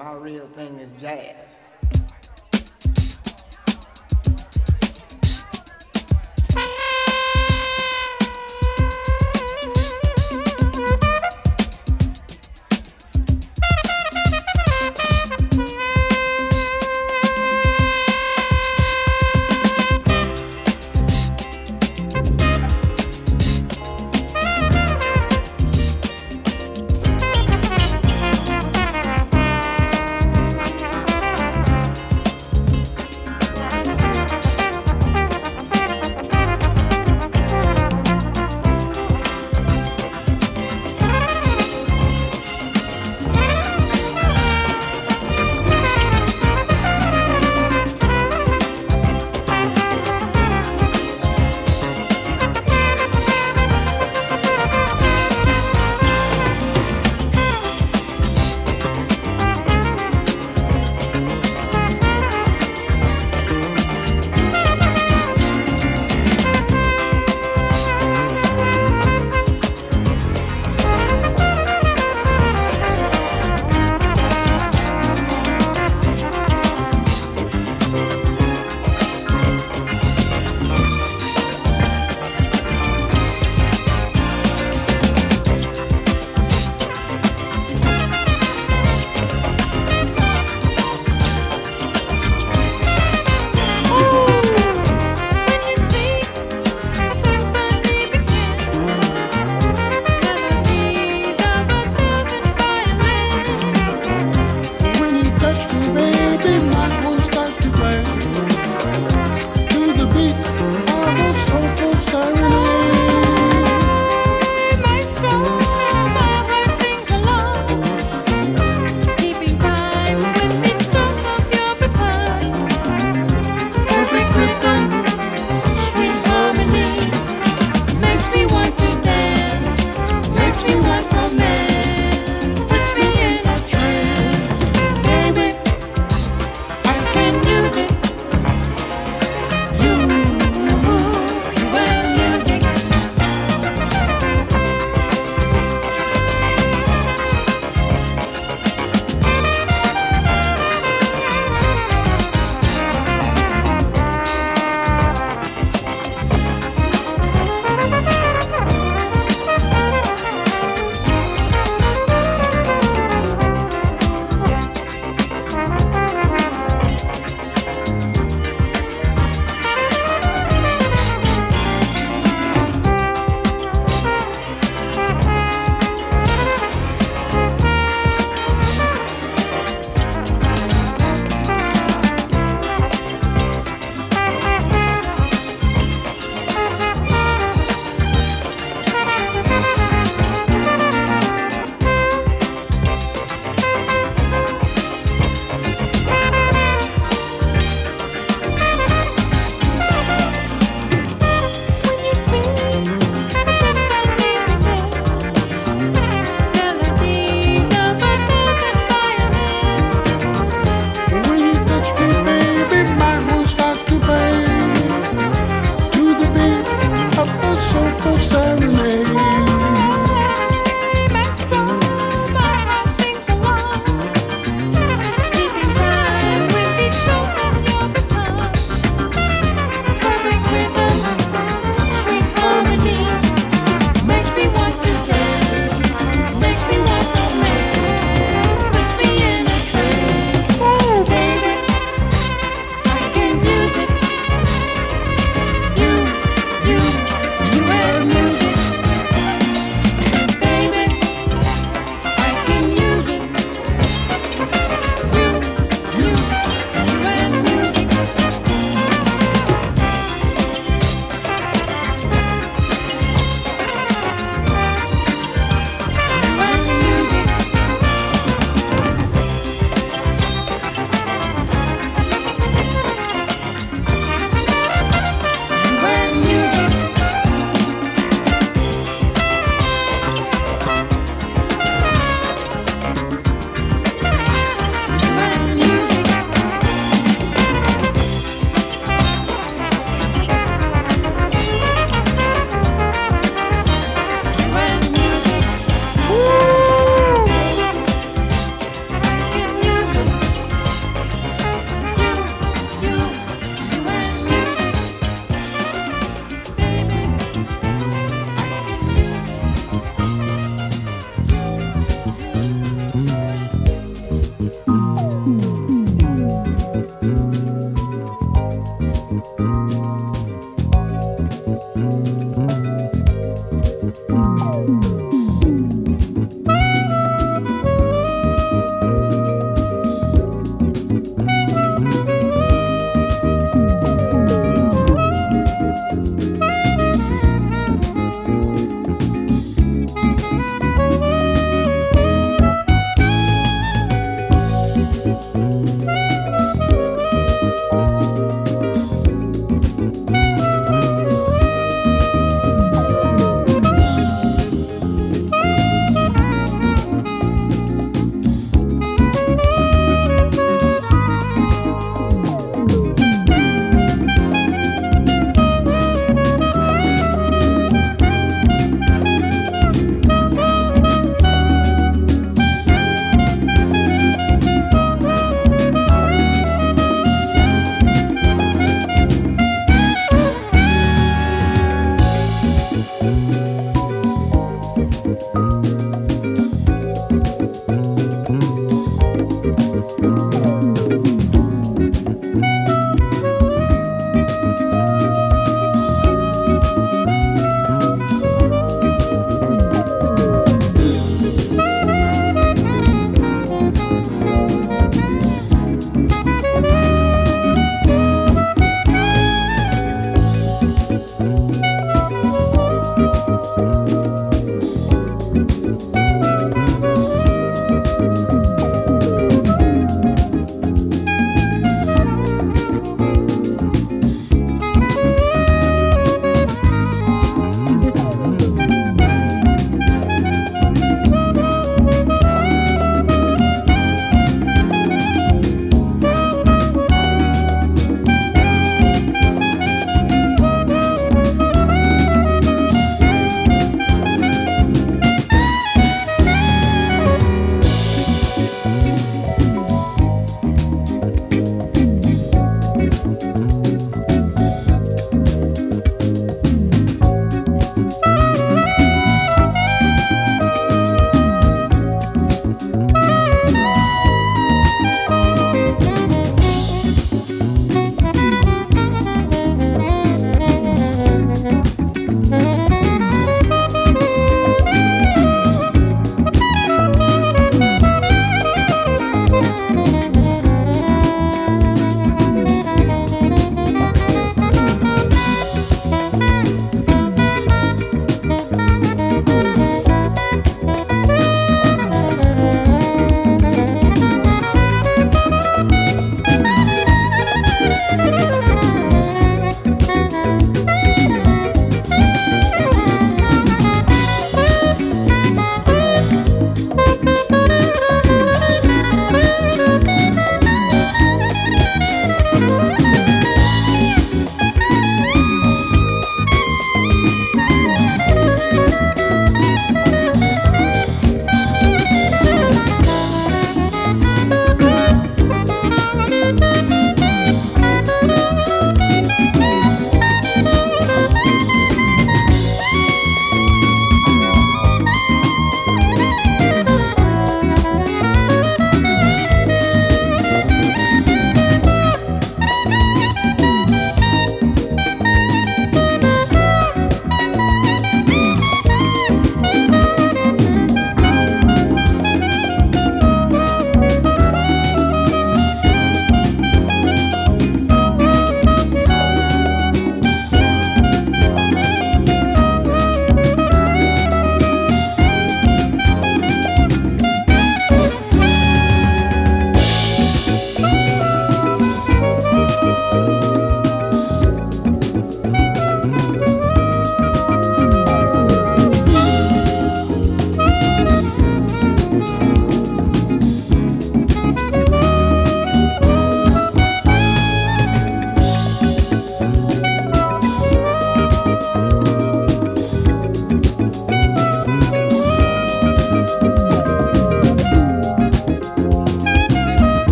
My real thing is jazz.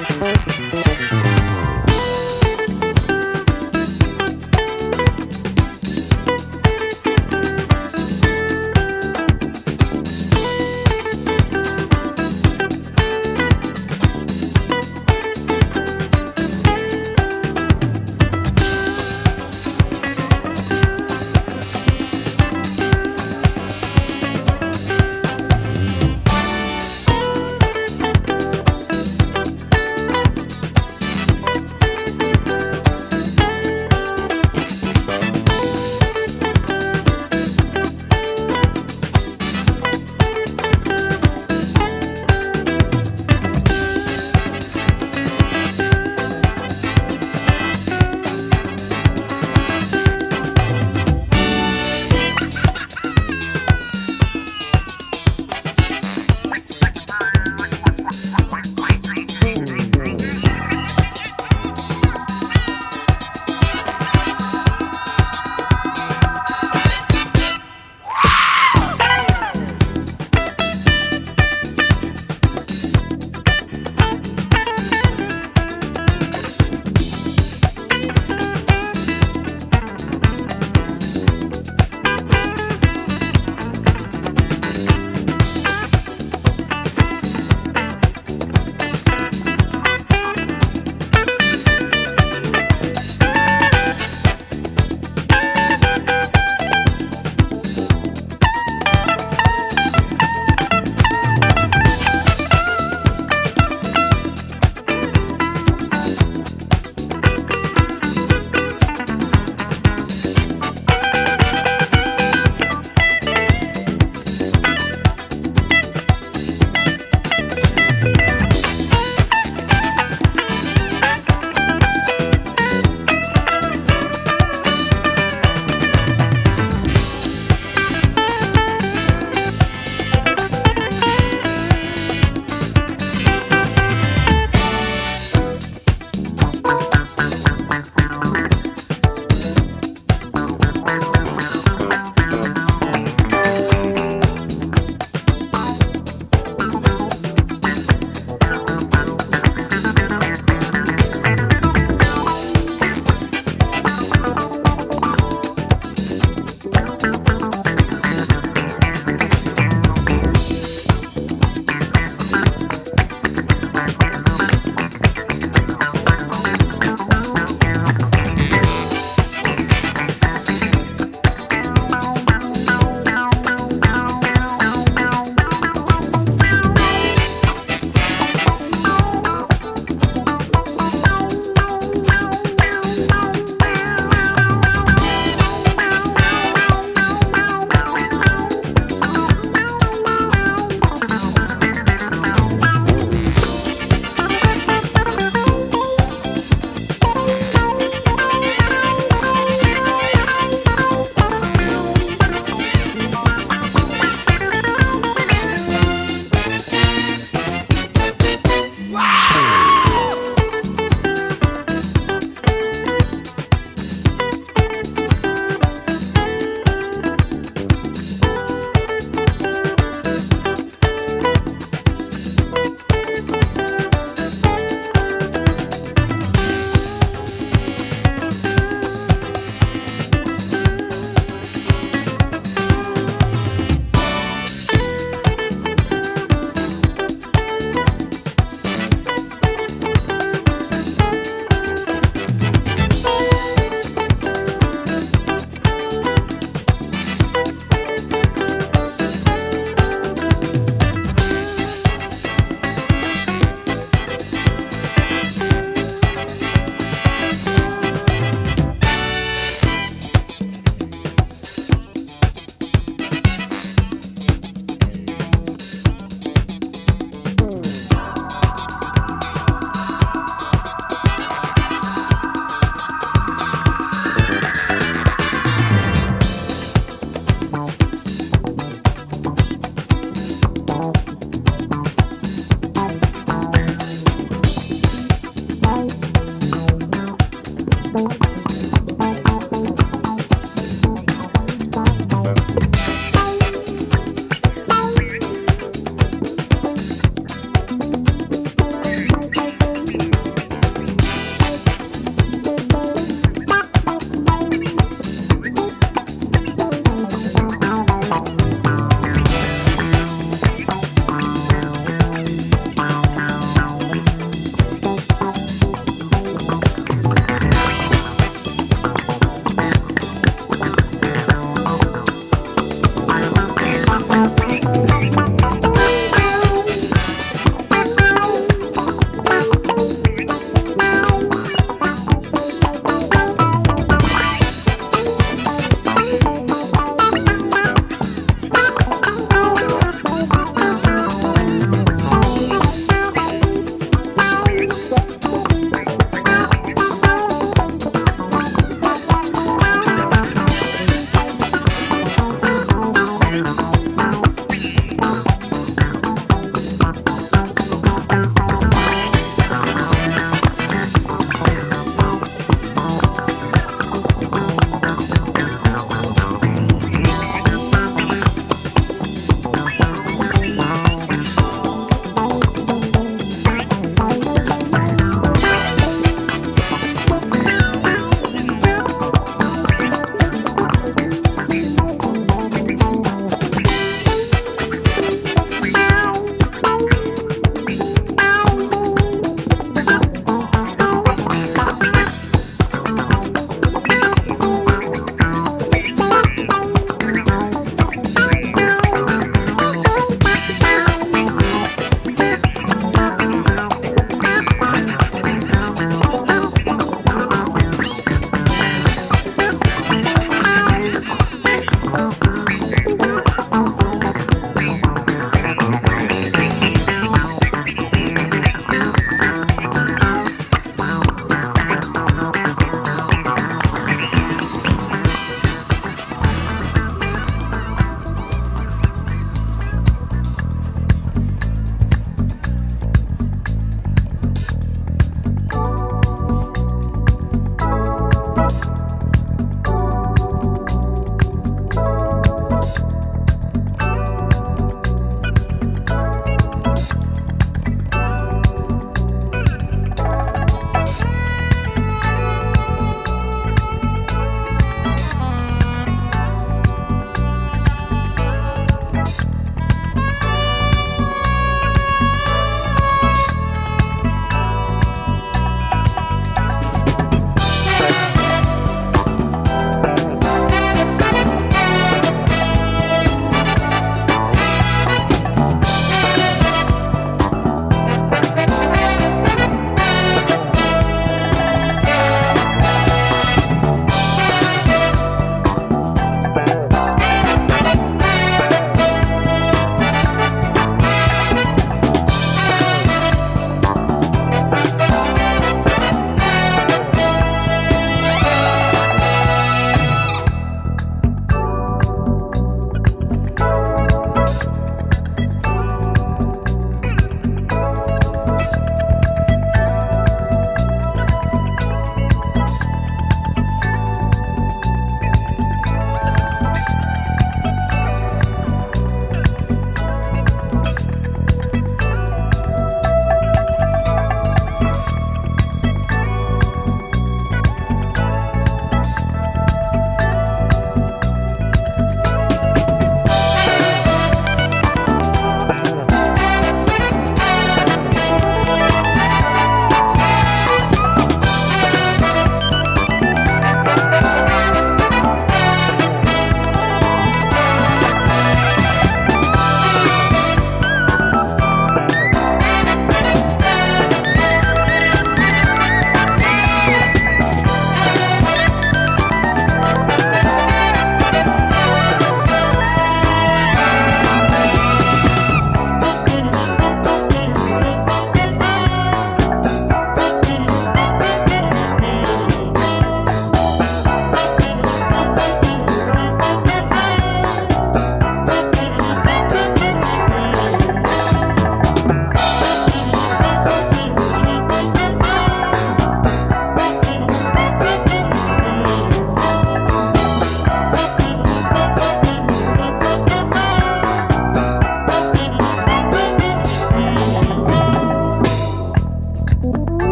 Thank you.